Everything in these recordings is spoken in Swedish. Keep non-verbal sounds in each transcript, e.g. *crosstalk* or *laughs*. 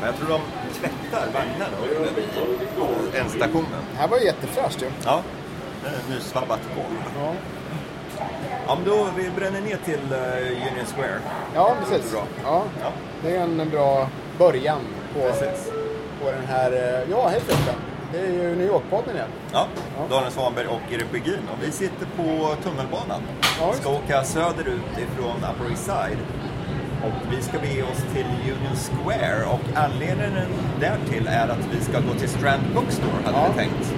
Men jag tror de tvättar vagnarna på ändstationen. Det här var ju jättefräscht ju. Ja, det nysvabbat golv. Ja. Ja, men då vi bränner ner till eh, Union Square. Ja, precis. Bra. Ja, Ja, det är en bra början på, precis. på den här... eh, Ja, hej förresten. Det är ju New York-podden igen. Ja, Daniel Svanberg och Erik Begin. Och vi sitter på tunnelbanan. Ja, ska åka söderut ifrån Upper East Side. Och vi ska bege oss till Union Square. Och anledningen därtill är att vi ska gå till Strand Bookstore, hade Ja. vi tänkt.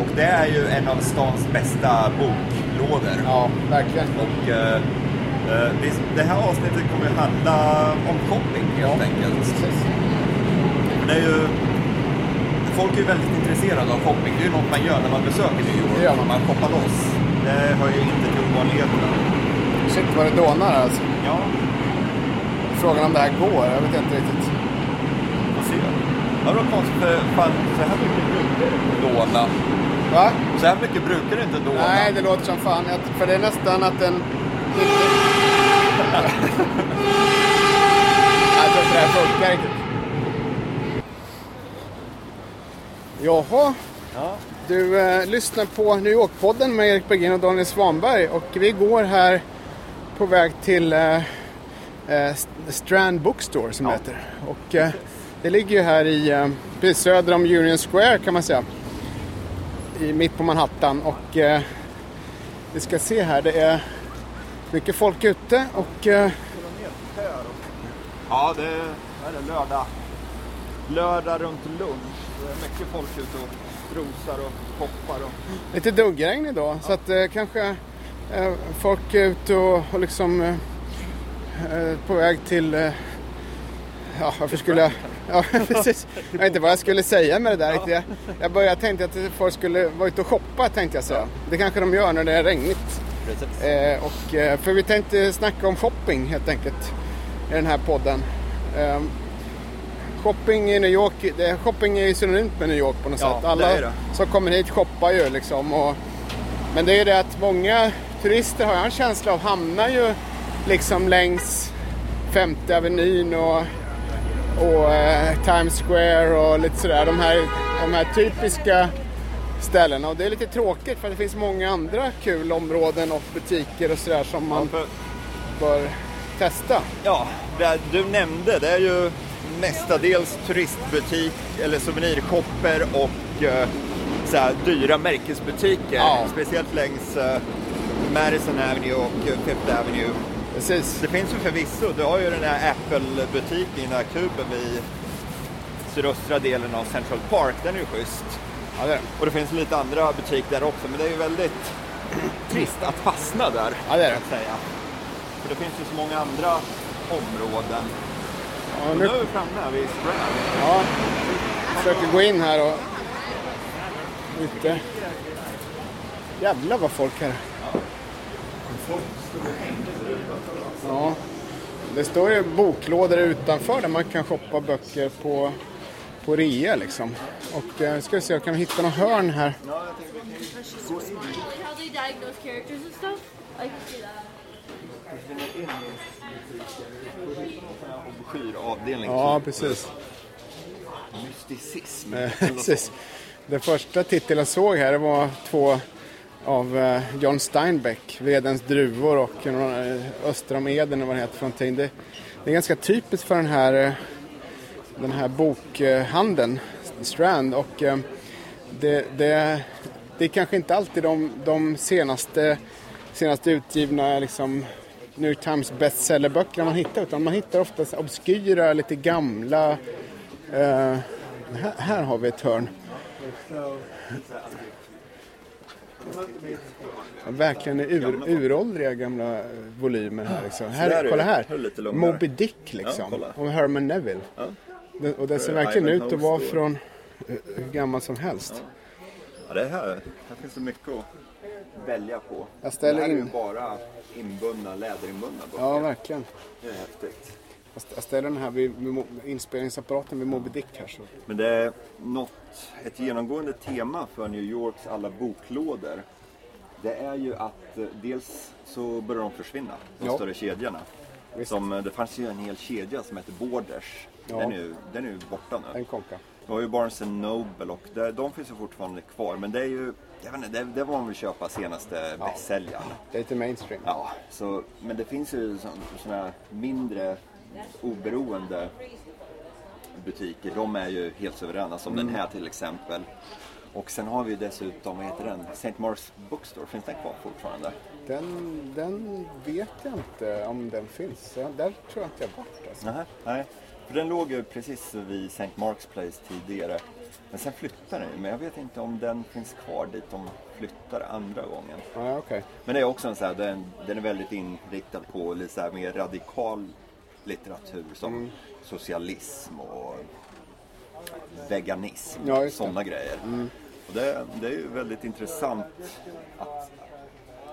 Och det är ju en av stans bästa boklådor. Ja, verkligen. Och eh, det här avsnittet kommer ju handla om shopping helt enkelt. Precis. Det är ju, folk är ju väldigt intresserade av shopping. Det är ju något man gör när man besöker New York. Det gör man. Shoppar loss. Det hör ju inte till ovanligheterna. Shit vad det dånar alltså. Ja, Frågan om det här går, jag vet inte riktigt. får se. Ja, det var konstigt för fan, så här mycket brukar det inte dåna. Va? Så här mycket brukar det inte dåna. Nej, det låter som fan. För det är nästan att den... jag tror inte det här funkar riktigt. Jaha, Ja. du eh, lyssnar på New York-podden med Erik Bergin och Daniel Svanberg. Och vi går här på väg till eh, eh, Strand Bookstore som Ja. heter. Och eh, det ligger ju här i, eh, precis söder om Union Square kan man säga. I, mitt på Manhattan. Och eh, vi ska se här, det är mycket folk ute och eh, Ja, det är, det lördag. Lördag runt lunch. Det är mycket folk ute och strosar och hoppar. Och... lite duggregn idag. Så att eh, kanske eh, folk är ute och, och liksom eh, eh, på väg till eh, Ja, varför skulle jag... *laughs* Ja, precis. Jag vet inte vad jag skulle säga med det där. riktigt. Jag, jag började tänkte att folk skulle vara ute och shoppa tänkte jag säga. Det kanske de gör när det är regnigt. Precis. Eh, och, eh, för vi tänkte snacka om shopping helt enkelt i den här podden. Eh, shopping i New York, det, shopping är ju synonymt med New York på något Ja, sätt. det Alla är det. som kommer hit shoppar ju liksom. Och, men det är ju det att många turister har jag en känsla av hamnar ju liksom längs Femte Avenyn och, och eh, Times Square och lite sådär. De här, de här typiska ställena. Och det är lite tråkigt för det finns många andra kul områden och butiker och sådär som man För, bör testa. ja, det du nämnde, det är ju mestadels turistbutik eller souvenirshopper och eh, så dyra märkesbutiker. Ja. Speciellt längs eh, Madison Avenue och Fifth Avenue. Precis. Det finns ju förvisso, du har ju den här Apple-butiken i den här kuben vid sydöstra delen av Central Park, den är ju schysst. Ja, det. Och det finns lite andra butiker där också, men det är ju väldigt *clears throat* trist att fastna där. Ja, det är det. jag Säga. För det finns ju så många andra områden. Ja, nu, nu är vi framme vid Strand. ja, försöker gå in här och ute. Jävlar vad folk här. Ja. Det står ju boklådor utanför där man kan shoppa böcker på, på rea liksom. Och eh, ska vi se, kan vi hitta något hörn här? Ja, precis. Mysticism. Eh, precis. Den första titeln jag såg här var två av eh, John Steinbeck, Vedens druvor och Öster om Eden och vad det heter för någonting. Det, det är ganska typiskt för den här, den här bokhandeln, Strand. Och eh, det, det, det är kanske inte alltid de, de senaste, senaste utgivna liksom, New York Times bestsellerböckerna man hittar utan man hittar ofta så obskyra, lite gamla eh, här, här har vi ett hörn. Ja, verkligen ur, uråldriga gamla eh, volymer här. Liksom. här är kolla här. Moby Dick liksom. Ja, och Herman Neville. Ja. Det, och det ser För verkligen ut att vara från hur gammal som helst. Ja, det är här. Här finns det mycket att välja på. Jag ställer det här är in- ju bara inbundna, läderinbundna böcker. Ja, verkligen. Det är häftigt. Jag st- Jag ställer den här vid, vid inspelningsapparaten vid Moby Dick här så. Men det är något, ett genomgående tema för New Yorks alla boklådor. Det är ju att eh, dels så börjar de försvinna, de Ja. större kedjorna. Som, eh, det fanns ju en hel kedja som hette Borders. Ja. Den, är ju, den är ju borta nu. En konka. Det var ju Barnes Noble och det, de finns ju fortfarande kvar. Men det är ju, jag vet inte, det, det var man vill köpa senaste bästsäljaren. Det är lite mainstream. Ja, så, men det finns ju sådana mindre oberoende butiker. De är ju helt suveräna, som den här till exempel. Och sen har vi dessutom, vad heter den? St. Marks Bookstore, finns den kvar fortfarande? Den, den vet jag inte om den finns. Ja, Där tror jag inte jag varit alltså. Nej. För den låg ju precis vid St. Marks Place tidigare. Men sen flyttade den ju, men jag vet inte om den finns kvar dit de flyttade andra gången. Ja, okej. Men det är också en så här, den, den är väldigt inriktad på lite så här mer radikal litteratur som Mm. socialism och veganism. Ja, sådana grejer. Och det, det är ju väldigt intressant att,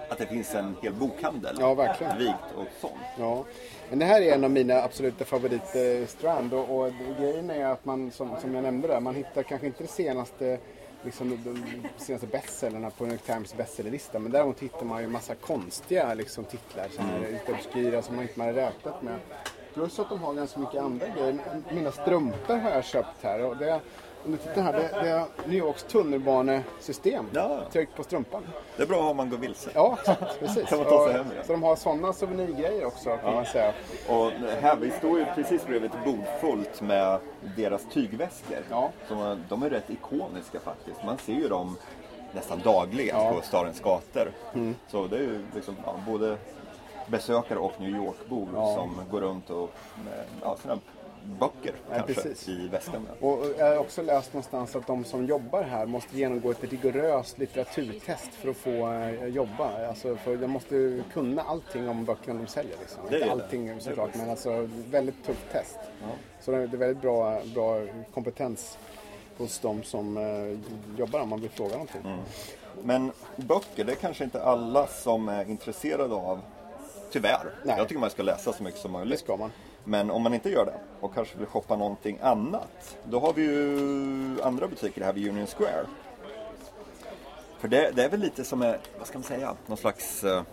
att det finns en hel bokhandel Ja, verkligen. vikt åt sånt. Ja. Men det här är en av mina absoluta favoriter, eh, Strand. Och, och grejen är att man, som, som jag nämnde där, man hittar kanske inte det senaste Liksom de senaste bestsellerna på New York Times bestsellerlista. Men däremot hittar man ju massa konstiga liksom, titlar som är lite obskyra som man inte hade räknat med. Plus att de har ganska mycket andra grejer. Mina strumpor har jag köpt här. Och det, om du tittar här, det, det är New Yorks tunnelbanesystem Ja. tryckt på strumpan. Det är bra om man går vilse. Ja. Precis. Kan man ta sig hem igen. Så de har sådana souvenirgrejer också kan man säga. Och här, vi står ju precis bredvid ett bord fullt med deras tygväskor. Ja. Som, de är rätt ikoniska faktiskt. Man ser ju dem nästan dagligen Ja. Mm. på stadens gator. Så det är ju liksom ja, både besökare och New York-bor Ja. som går runt och med ja, sina böcker Ja, kanske precis. i väskan. Och jag har också läst någonstans att de som jobbar här måste genomgå ett rigoröst litteraturtest för att få eh, jobba. Alltså för de måste kunna allting om böckerna de säljer. Liksom. Det Inte det. allting såklart, Det men alltså väldigt tufft test. Så det är väldigt bra, bra kompetens hos de som eh, jobbar om man vill fråga någonting. Mm. Men böcker, det är kanske inte alla som är intresserade av. Tyvärr. Nej. Jag tycker man ska läsa så mycket som Det möjligt. ska man. Men om man inte gör det och kanske vill shoppa någonting annat. Då har vi ju andra butiker här vid Union Square. För det, det är väl lite som, är, vad ska man säga, någon slags eh,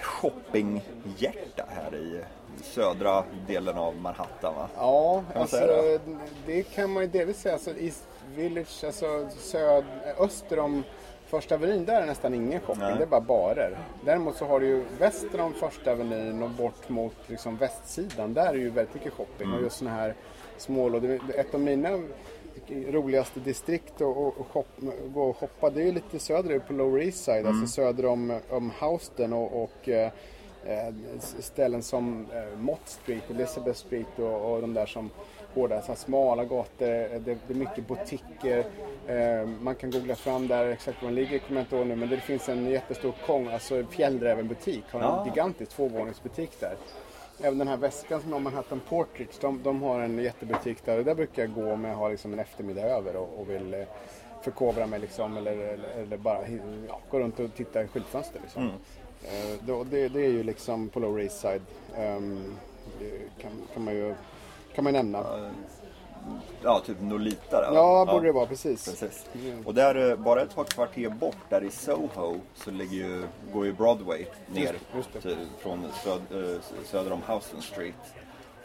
shoppinghjärta här i södra delen av Manhattan va? Ja, man alltså, säga det kan man ju delvis säga. Alltså, East Village, alltså söd, öster om Första Avenyn, där är nästan ingen shopping. Nej. Det är bara barer. Däremot så har du ju väster om Första Avenyn och bort mot liksom, västsidan. Där är ju väldigt mycket shopping. Mm. Och just sådana här smålådor. Ett av mina roligaste distrikt att att- att shop, gå och shoppa det är ju lite söderut på Lower East Side. Mm. Alltså söder om, om Houston och, och eh, eh, ställen som eh, Mott Street, Elizabeth Street och, och de där som går där, så smala gator, eh, det, det är mycket butiker. Eh, man kan googla fram där exakt var den ligger, kommer jag inte ihåg nu, men det finns en jättestor kong, alltså Fjällräven butik, har en Ja. gigantisk tvåvåningsbutik där. Även den här väskan som har Manhattan Portraits, de, de har en jättebutik där och där brukar jag gå om jag har liksom en eftermiddag över och, och vill eh, förkovra mig liksom eller, eller, eller bara ja, gå runt och titta i skyltfönster. Liksom. Eh, då, det, det är ju liksom på Lower East Side. Ehm, det kan, kan man ju kan man ju nämna. Ja, typ Nolita där va? Ja, borde det vara precis. Precis. Och där, eh, bara ett par kvarter bort, där i Soho, så ligger ju, går ju Broadway ner Just- just. Till, från söd, eh, söder om Houston Street.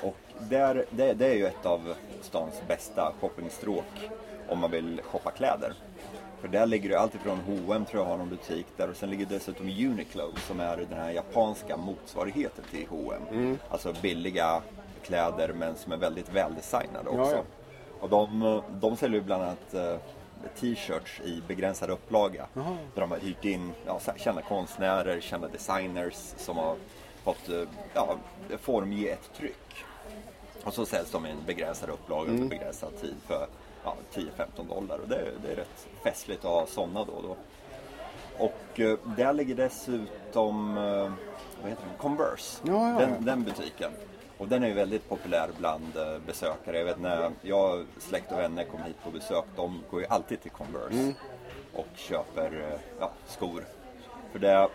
Och där, det, det är ju ett av stans bästa shoppingstråk om man vill shoppa kläder. För där ligger det alltifrån H&M tror jag har någon butik där och sen ligger dessutom Uniqlo som är den här japanska motsvarigheten till H&M. Mm. Alltså billiga kläder men som är väldigt väldesignade också. Ja, ja. Och de, de säljer ju bland annat eh, t-shirts i begränsad upplaga. Där de har hyrt in ja, kända konstnärer, kända designers som har fått eh, ja, formge ett tryck. Och så säljs de i en begränsad upplaga Mm. under begränsad tid för ja, 10-15 dollar. Och det, det är rätt festligt att ha sådana då och då. Och eh, där ligger dessutom eh, vad heter den? Converse. Ja, ja, den, den butiken. Och den är ju väldigt populär bland eh, besökare. Jag vet när jag, släkt och vänner kommer hit på besök, de går ju alltid till Converse Mm. och köper eh, ja, skor. För det,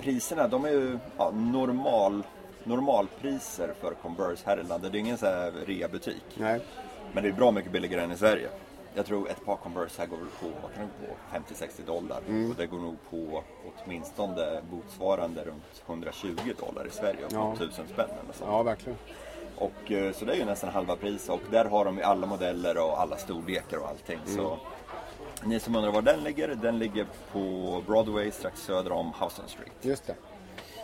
priserna de är ju ja, normal normalpriser för Converse här i landet. Det är ingen så här reabutik. Nej. Men det är bra mycket billigare än i Sverige. Jag tror ett par Converse här går på, vad kan det gå på? 50-60 dollar. Mm. Och det går nog på åtminstone motsvarande runt 120 dollar i Sverige. Och Ja. 1000 spänn eller så. Ja, verkligen. Och, eh, så det är ju nästan halva pris och där har de ju alla modeller och alla storlekar och allting. Så Mm. ni som undrar var den ligger, den ligger på Broadway strax söder om Houston Street. Just det.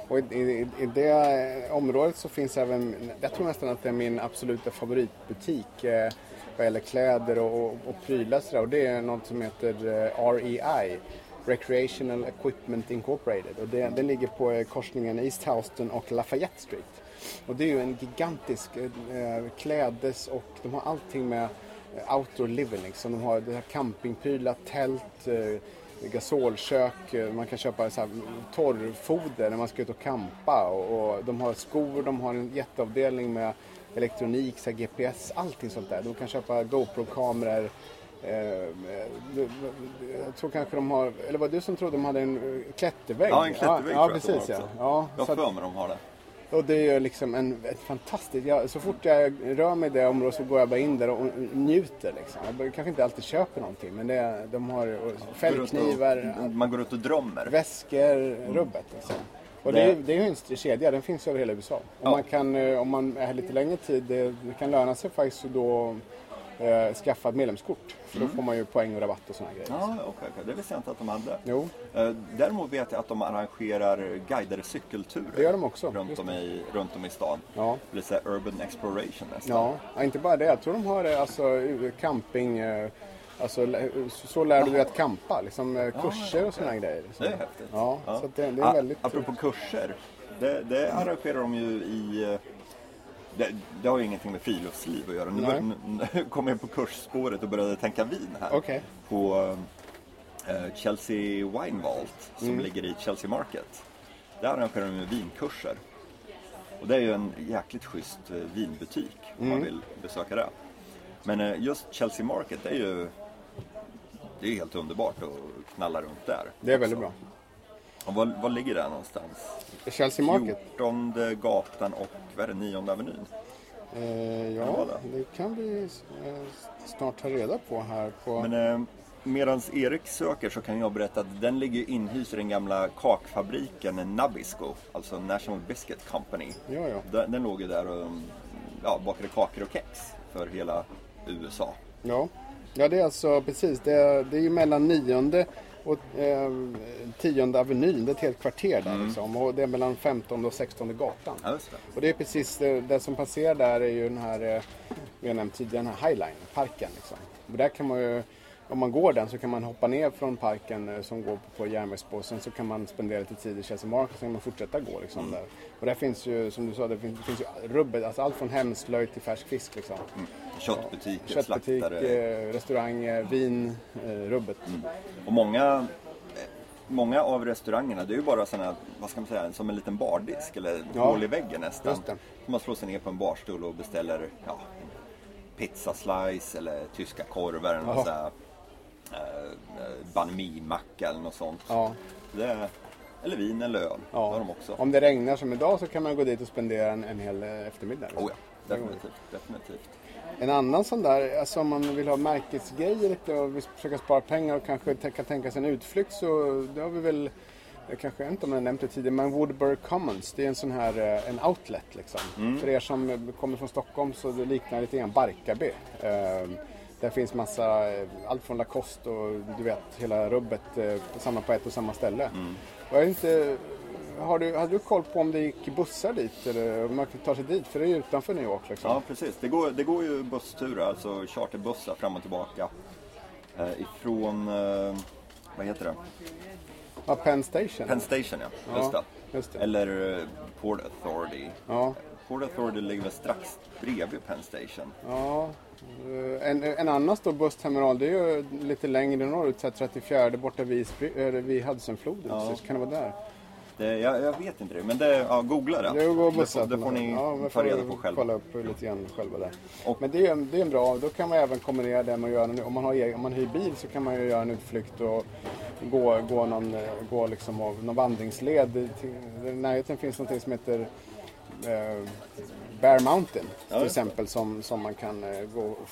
Och i, i, i det eh, området så finns även, jag tror nästan att det är min absoluta favoritbutik vad gäller kläder och, och, och prylar sådär. Och det är något som heter eh, REI, Recreational Equipment Incorporated. Och det, den ligger på eh, korsningen East Houston och Lafayette Street. Och det är ju en gigantisk eh, klädes och de har allting med eh, outdoor living liksom. De har det här campingprylar, tält, eh, gasolkök, eh, man kan köpa så här torrfoder när man ska ut och campa och, och de har skor, de har en jätteavdelning med elektronik, så GPS, allting sånt där. De kan köpa GoPro-kameror. Eh, jag tror kanske de har, eller var det du som trodde de hade en eh, klättervägg? Ja, en klättervägg ja, tror jag de precis har ja. också. ja Jag har för mig de har det. och det är ju liksom en, ett fantastiskt, jag, så fort jag rör mig i det området så går jag bara in där och njuter liksom. Jag kanske inte alltid köper någonting men det, de har fällknivar, man går ut och drömmer. väskor, rubbet liksom. Och det, är- Det- det är ju en kedja, den finns över hela USA. Och Ja. man kan, eh, om man är här lite längre tid, det, det kan löna sig faktiskt att då eh, skaffa ett medlemskort. För då får man ju poäng och rabatt och sådana grejer. Ja, okej, okej. det visste jag inte att de hade. Jo, Eh, Däremot vet jag att de arrangerar guidade cykelturer. Det gör de också, Runt om i, runt om i stan. ja. Det blir så här urban exploration nästan. Ja, ja, inte bara det. Jag tror de har eh, alltså eh, camping, eh, alltså så- lär du dig att campa, liksom eh, kurser och sådana grejer. Det är häftigt. Ja, så det, det är väldigt... Apropå kurser. Det, det arrangerar de ju i... eh, Det, det har ju ingenting med friluftsliv att göra. Nu, nu, nu *laughs* kom jag på kursspåret och började tänka vin här. Okej. På eh, Chelsea Wine Vault som Mm. ligger i Chelsea Market. Där arrangerar de vinkurser. Och det är ju en jäkligt schysst vinbutik om Mm. man vill besöka det. Men just Chelsea Market det är ju det är helt underbart att knalla runt där. Det är väldigt bra. Och var, var ligger det någonstans? Chelsea Market? 14 gatan och vad är det, 9 avenyn? Eh, Ja, det. det kan vi eh, snart ta reda på här på... Men eh, medan Erik söker så kan jag berätta att den ligger inhyst i den gamla kakfabriken Nabisco, alltså National Biscuit Company. Ja, ja. Den, den låg ju där och ja, bakade kakor och kex för hela USA. Ja, ja det är alltså precis. Det är, det är ju mellan nionde och eh, tionde avenyn. Det är ett helt kvarter där liksom. Och det är mellan 15 och 16 gatan. Ja, det. Och det är precis det, det som passerar där är ju den här, eh, vi har nämnt tidigare, den här Highline, parken liksom. Och där kan man ju, om man går den så kan man hoppa ner från parken eh, som går på, på järnvägsspår. Sen så kan man spendera lite tid i Chelsea Market och sen kan man fortsätta gå liksom där. Och där finns ju, som du sa, det finns, det finns ju rubbet, alltså allt från hemslöjd till färsk fisk liksom. Köttbutiker, Köttbutik, slaktare. eh, restauranger, vin, eh, rubbet. Och många, många av restaurangerna, det är ju bara sådana, vad ska man säga, som en liten bardisk eller Ja, hål i väggen nästan. man slår sig ner på en barstol och beställer ja, pizzaslice eller tyska korvar eller något Jaha. sånt där, eh, banh mi-macka eller något sånt. Ja. Det eller vin eller öl, det har Ja. de också. Om det regnar som idag så kan man gå dit och spendera en, en hel eh, eftermiddag. liksom. Oh ja, definitivt. definitivt. En annan sån där, alltså om man vill ha märkesgrejer lite och vill försöka spara pengar och kanske kan tänka sig en utflykt så det har vi väl, jag kanske inte om jag nämnt det tidigare, men Woodbury Commons, det är en sån här, eh, en outlet liksom. För er som eh, kommer från Stockholm så det liknar lite grann Barkarby. Där finns massa, eh, allt från Lacoste och du vet hela rubbet eh, samma på ett och samma ställe. Och jag inte, har du, hade du koll på om det gick bussar dit eller om man kan ta sig dit? För det är ju utanför New York liksom. Ja, precis. Det går, det går ju bussturer, alltså charterbussar fram och tillbaka. Eh, ifrån, eh, vad heter det? Ja, Penn Station. Penn Station, ja. Ja, Just det. just det. Eller eh, Port Authority. Ja, Port Authority ligger väl strax bredvid Penn Station. ja. Eh, En, en annan stor bussterminal det är ju lite längre norrut, så här 34 borta vid, vid Hudsonfloden. Ja. Så kan det vara där? Det, jag, jag vet inte det, men det, ja, googla det. Det går det, får, det får ni ja, ta reda på själva. Kolla upp lite grann själva där. Och- Men det är, en- det är en bra, då kan man även kombinera det med att göra, en- om man, har, egen- om man hyr bil så kan man ju göra en utflykt och gå, gå, någon, eh, gå liksom av någon vandringsled. I närheten finns något som heter eh, Bear Mountain Ja, till det. exempel som, som man kan eh, gå och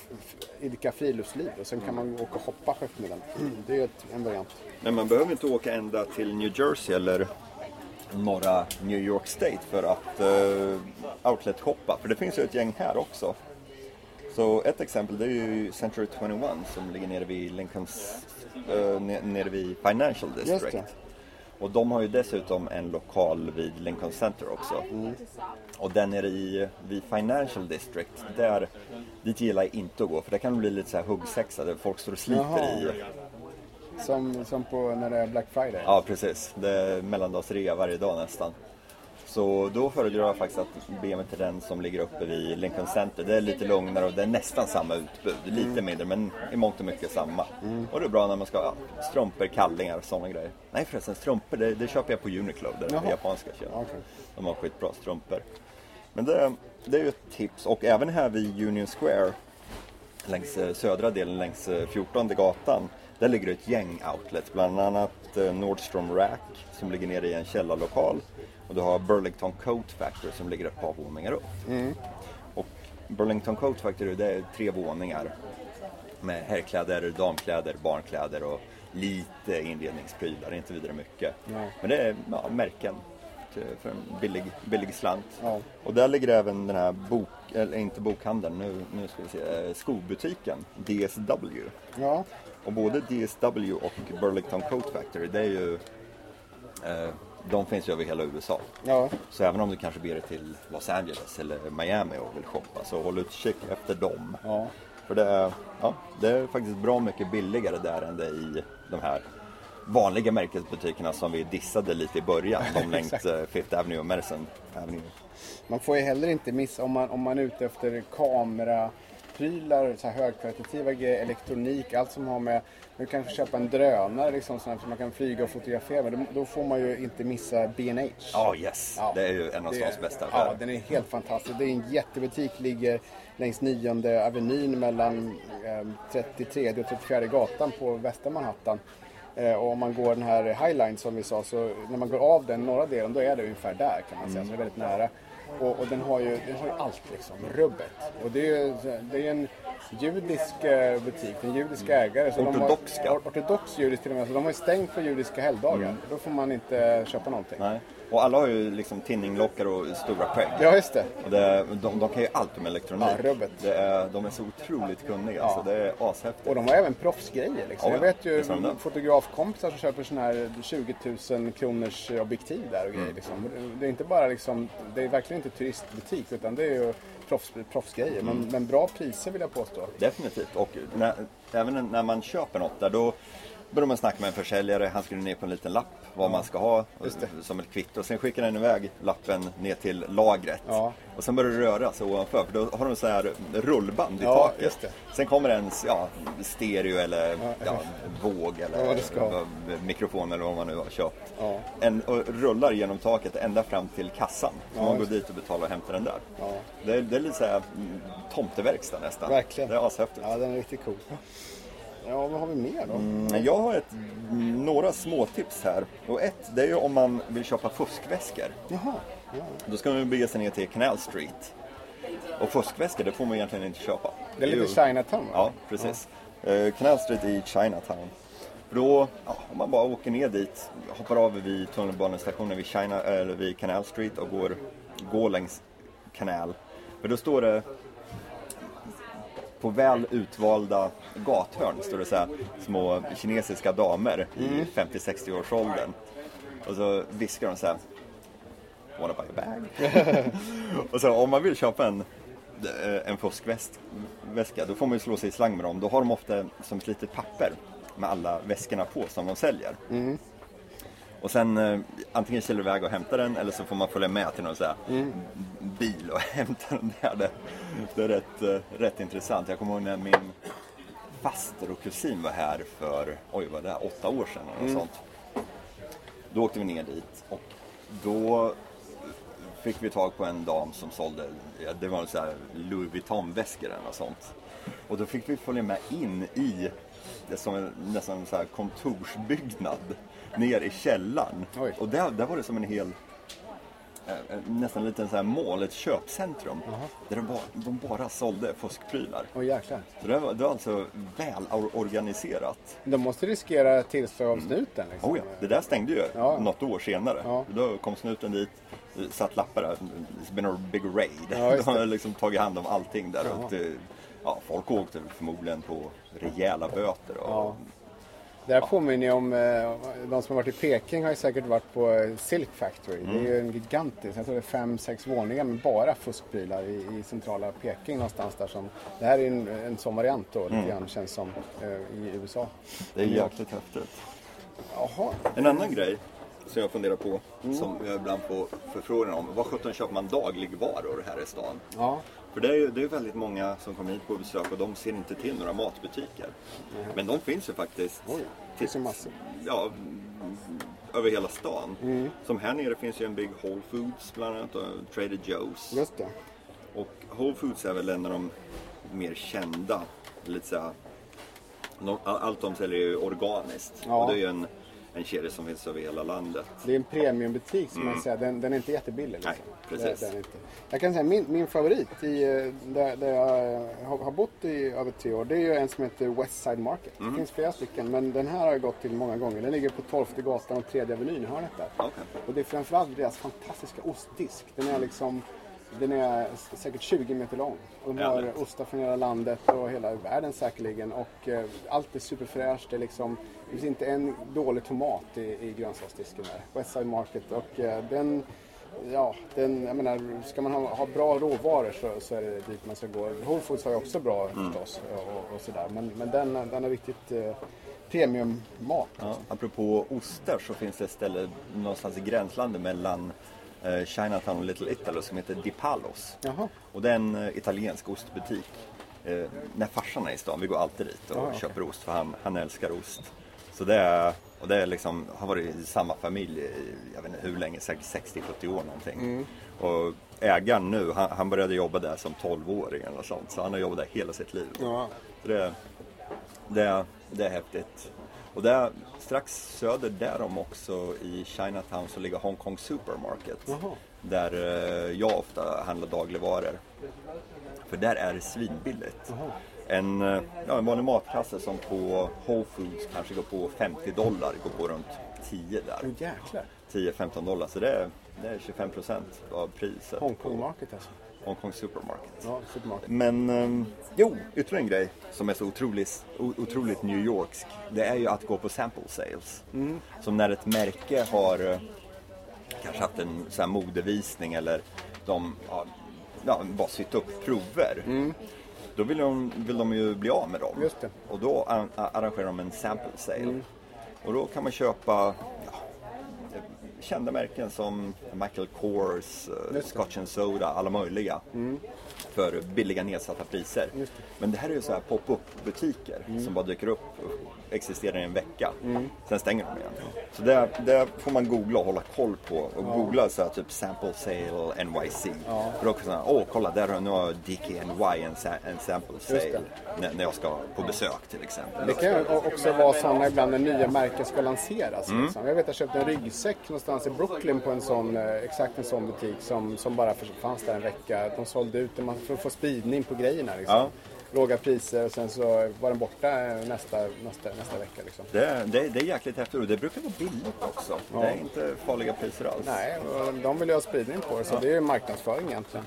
idka friluftsliv och sen kan man åka och hoppa på eftermiddagen. *clears throat* Det är ett, en variant. Men man behöver inte åka ända till New Jersey eller norra New York State för att uh, outlet-shoppa. För det finns ju ett gäng här också. Så ett exempel det är ju Century 21 som ligger nere vid Lincolns, eh, ne- nere vid Financial District. Det. Och de har ju dessutom en lokal vid Lincoln Center också. Och den nere i, vid Financial District, där, dit gillar jag inte att gå för det kan bli lite så här huggsexa där folk står och sliter Jaha. i Som, som på när det är Black Friday. Ja, precis. Det är mellandagsrea varje dag nästan. Så då föredrar jag faktiskt att be mig till den som ligger uppe vid Lincoln Center. Det är lite lugnare och det är nästan samma utbud. Lite mindre men i mångt och mycket samma. Och det är bra när man ska ha ja, strumpor, kallingar och sådana grejer. Nej förresten, strumpor det, det köper jag på Uniqlo, det Jaha. japanska köpet. Okej. De har skitbra strumpor. Men det, det är ju ett tips och även här vid Union Square längs eh, södra delen längs eh, 14 gatan. Där ligger det ett gäng outlets, bland annat eh, Nordstrom Rack som ligger nere i en källarlokal. Och du har Burlington Coat Factory som ligger ett par våningar upp. Och Burlington Coat Factory det är tre våningar med herrkläder, damkläder, barnkläder och lite inredningsprylar, inte vidare mycket. Nej. Men det är ja, märken för en billig, billig slant. Ja. Och där ligger även den här bok, eller inte bokhandeln, nu, nu ska vi se, eh, skobutiken DSW. Ja, Och både DSW och Burlington Coat Factory, det är ju, eh, de finns ju över hela USA. ja. Så även om du kanske ber dig till Los Angeles eller Miami och vill shoppa så håll utkik efter dem. ja. För det är, ja, det är faktiskt bra mycket billigare där än det är i de här vanliga märkesbutikerna som vi dissade lite i början. *laughs* De längs eh, Fifth Avenue och Madison Avenue. Man får ju heller inte missa om man, om man är ute efter kameraprylar, så här högkvalitativa grejer, elektronik, allt som har med... Du kanske köpa en drönare liksom, som man kan flyga och fotografera med. Då, då får man ju inte missa B&H. Ja, yes. Ja. Det är ju en av stans bästa Ja, affärer. den är helt fantastisk. Det är en jättebutik, ligger längs 9 Avenyn mellan eh, 33 och 34 gatan på västra Manhattan. Eh, och om man går den här Highline som vi sa, så när man går av den norra delen, då är det ungefär där kan man säga. Så det är väldigt nära. Och, och den, har ju, den har ju allt liksom, rubbet. Och det är ju det är en judisk eh, butik, en judisk ägare. Så Ortodox, de har, or- ortodox judisk till och med, så de har ju stängt för judiska helgdagar. Då får man inte köpa någonting. Nej. Och alla har ju liksom tinninglockar och stora skägg. Ja, just det. Och det, de, de kan ju allt om elektronik. Ja, rubbet. Det är, de är så otroligt kunniga Ja. så det är ashäftigt. Och de har även proffsgrejer. Liksom. Ja, Jag vet ju fotografkompisar som köper sådana här 20 000 kronors objektiv där och Mm. grejer. Liksom. Det är inte bara liksom, det är verkligen inte turistbutik utan det är ju proffs, proffsgrejer. Men, Mm. men bra priser vill jag påstå. Definitivt. Och när, även när man köper något där då börjar man snacka med en försäljare. Han skriver ner på en liten lapp vad man ska ha som ett kvitto. Sen skickar den iväg lappen ner till lagret. Ja. Och sen börjar det röra sig ovanför för då har de så här rullband i Ja, taket. Sen kommer en ja, stereo eller ja, våg eller mikrofon eller vad man nu har köpt. En, och rullar genom taket ända fram till kassan. Så man går dit och betalar och hämtar den där. Det, är, det är lite så här mm, tomteverkstad nästan. Verkligen. Det är ashäftigt. Ja, den är riktigt cool. Ja, vad har vi mer då? Mm, Jag har ett, några små tips här. Och ett, det är ju om man vill köpa fuskväskor. Jaha. Ja. Då ska man bege sig ner till Canal Street. Och fuskväskor, det får man egentligen inte köpa. Det är lite ju- Chinatown va? Ja, precis. Eh, Canal Street i Chinatown. Då, ja, om man bara åker ner dit, hoppar av vid tunnelbanestationen vid, China, eller vid Canal Street och går, går längs kanal. För då står det på väl utvalda gathörn står det så här små kinesiska damer i 50-60 års åldern. Och så viskar de så här. Wanna buy a bag? *laughs* och så om man vill köpa en, eh, en fuskväska då får man ju slå sig i slang med dem. Då har de ofta som ett litet papper med alla väskorna på som de säljer. Och sen eh, antingen kör du iväg och hämtar den eller så får man följa med till någon så här bil och *laughs* hämta den där. Det, det är rätt, eh, rätt intressant. Jag kommer ihåg när min faster och kusin var här för, oj vad det är, åtta år sedan eller något sånt. Då åkte vi ner dit och då fick vi tag på en dam som sålde, ja, det var en så här Louis Vuitton-väskor eller något sånt. Och då fick vi följa med in i det som en nästan så här kontorsbyggnad ner i källaren. Oj. Och där, där var det som en hel eh, eh, nästan en liten så här mall, ett köpcentrum. Där de bara, de bara sålde fuskprylar. Åh jäklar. Så det var, det var alltså väl or- organiserat. De måste riskera tillslag av snuten. Liksom. Oh ja, det där stängde ju Ja. något år senare. Ja. Då kom snuten dit, satt lappar där, it's been a big raid. Ja, De har liksom tagit hand om allting där. Ja. Och det, ja, folk åkte förmodligen på rejäla böter. Och, Ja. Det här påminner ju om, eh, de som har varit i Peking har ju säkert varit på eh, Silk Factory. Det är ju en gigantisk, jag tror det är fem, sex våningar med bara fuskprylar i, i centrala Peking någonstans där som, det här är en, en sån variant då, lite grann känns som eh, i USA. Det är jäkligt häftigt. Jaha, En annan grej som jag funderar på, som jag ibland får förfrågan om. Vad sjutton köper man dagligvaror här i stan? ja. För det är ju det är väldigt många som kommer hit på besök och de ser inte till några matbutiker. Men de finns ju faktiskt. Oj, det finns ju massor. Ja, mm, över hela stan. Som här nere finns ju en Big Whole Foods bland annat och Trader Joe's. Just det. Och Whole Foods är väl en av de mer kända. Lite såhär, allt de säljer är ju organiskt. Ja. Och det är ju en, en kedja som finns över hela landet. Det är en premiumbutik som man säger. Den, den är inte jättebillig. Liksom. Mm. Nej, precis. Den är inte. Jag kan säga min, min favorit i, eh, där, där jag eh, har, har bott i över tre år. Det är ju en som heter Westside Market. Mm. Det finns flera stycken men den här har jag gått till många gånger. Den ligger på 12 gatan och 3 avenyn hörnet där. Okej. Och det är framförallt deras fantastiska ostdisk. Den är liksom den är säkert 20 meter lång. Och de har ostar från hela landet och hela världen säkerligen. Och eh, allt är superfräscht. Det, är liksom, det finns inte en dålig tomat i, i grönsaksdisken där. Westside Market. Och eh, den, ja, den, jag menar, ska man ha, ha bra råvaror så, så är det dit man ska gå. Whole Foods har ju också bra förstås. Och, och sådär. Men, men den, den är riktigt eh, premiummat. Ja, apropå ostar så finns det ett ställe någonstans i gränslandet mellan eh, Chinatown och Little Italy som heter Di Palos. Jaha. Och det är en eh, italiensk ostbutik. Eh, när farsan är i stan, vi går alltid dit och Ja, okej. köper ost för han, han älskar ost. Så det är, och det är liksom, har varit i samma familj i, jag vet inte hur länge, säkert 60-70 år någonting. Mm. Och ägaren nu, han, han började jobba där som 12-åring eller sånt. Så han har jobbat där hela sitt liv. Ja. Så det, det, det är häftigt. Och där, strax söder därom också i Chinatown så ligger Hong Kong Supermarket. Jaha. Där eh, jag ofta handlar dagligvaror. För där är det svinbilligt. En, eh, ja, en vanlig matkasse som på Whole Foods kanske går på 50 dollar, går på runt 10 där. Jäklar. 10-15 dollar, så det är, det är 25 procent av priset. Hong på Kong Market alltså. Hong Kong Supermarket. Ja, supermarket. Men ehm, jo, ytterligare en grej som är så otroligt, otroligt New Yorksk. Det är ju att gå på sample sales. Som när ett märke har eh, kanske haft en så här modevisning eller de har ja, bara sytt upp prover. Då vill de, vill de ju bli av med dem. Just det. Och då ar- arrangerar de en sample sale. Och då kan man köpa ja, kända märken som Michael Kors, eh, det. Scotch and Soda, alla möjliga. För billiga nedsatta priser. Just Men det här är ju så här pop-up butiker som bara dyker upp existerar i en vecka. Sen stänger de igen. Så det, det får man googla och hålla koll på. Och googla så här, typ sample sale NYC. För då kan man åh kolla där nu har DKNY en, sa- en sample sale. När, när jag ska på besök till exempel. Det kan ju också vara sådana ibland när nya märken ska lanseras. Mm. Liksom. Jag vet att jag köpte en ryggsäck någonstans i Brooklyn på en sån, eh, exakt en sån butik som, som bara fanns där en vecka. De sålde ut den man- för att få spridning på grejerna. Liksom. Ja. Låga priser och sen så var den borta eh, nästa, nästa, nästa vecka. Liksom. Det, det, det är jäkligt häftigt och det brukar vara billigt också. Det är inte farliga priser alls. Nej, och de vill ju ha spridning på det så det är ju marknadsföring egentligen.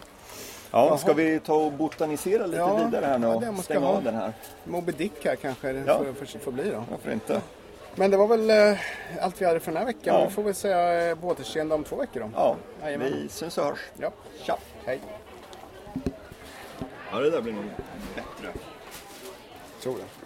Ja, ska vi ta och botanisera lite Ja, vidare här nu ja, och det måste stänga av den här? Moby Dick här kanske Ja. får, får, får bli då. Varför inte? Men det var väl eh, allt vi hade för den här veckan. Ja. Vi får väl säga eh, på återseende om två veckor då. Ja, Jajamän. vi syns och hörs. Ja. Tja! Hej. Ja, det där blir nog bättre. Tror det.